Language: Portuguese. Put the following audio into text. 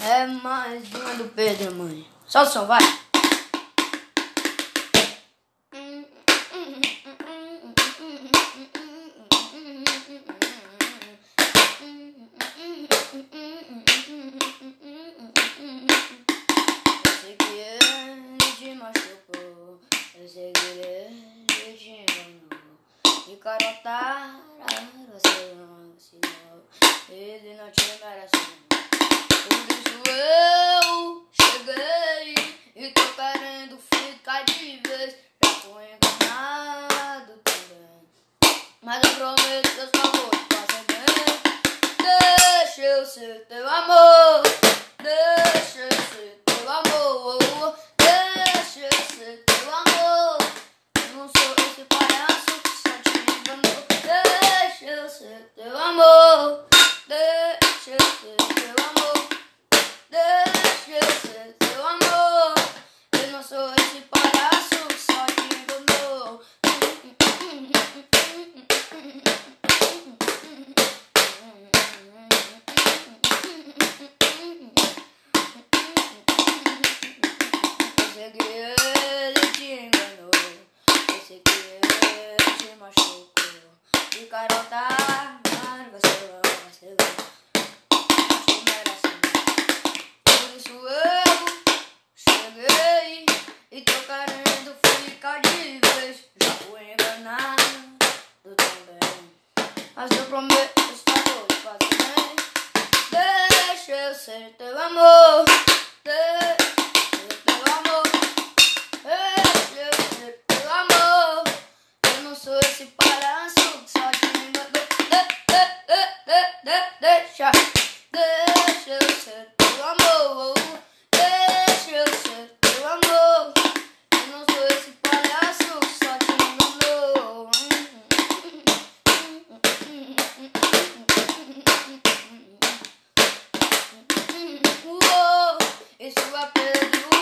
É mais uma do Pedro, mãe. Só o som, vai. Que ele te machucou. Eu sei que ele te enganou. E carotar, você não ensinou. Ele não te merece. Por isso eu cheguei e tô querendo ficar de vez. Já fui enganado também. Mas eu prometo que eu só vou te fazer bem. Deixa eu ser teu amor. Deixa eu ser teu amor. Deixa eu ser teu amor. Eu não sou esse palhaço sei que ele te enganou. Eu sei que ele te machucou. E carota, mas você vai, você vai. Te merece. Por isso eu cheguei e tô querendo ficar de vez. Já fui enganado também. Mas eu prometo que te fazer bem. Deixa eu ser teu amor. Deixa eu ser teu amor. Eu não sou esse palhaço que só te enganou. Uou, Isso é Pedro.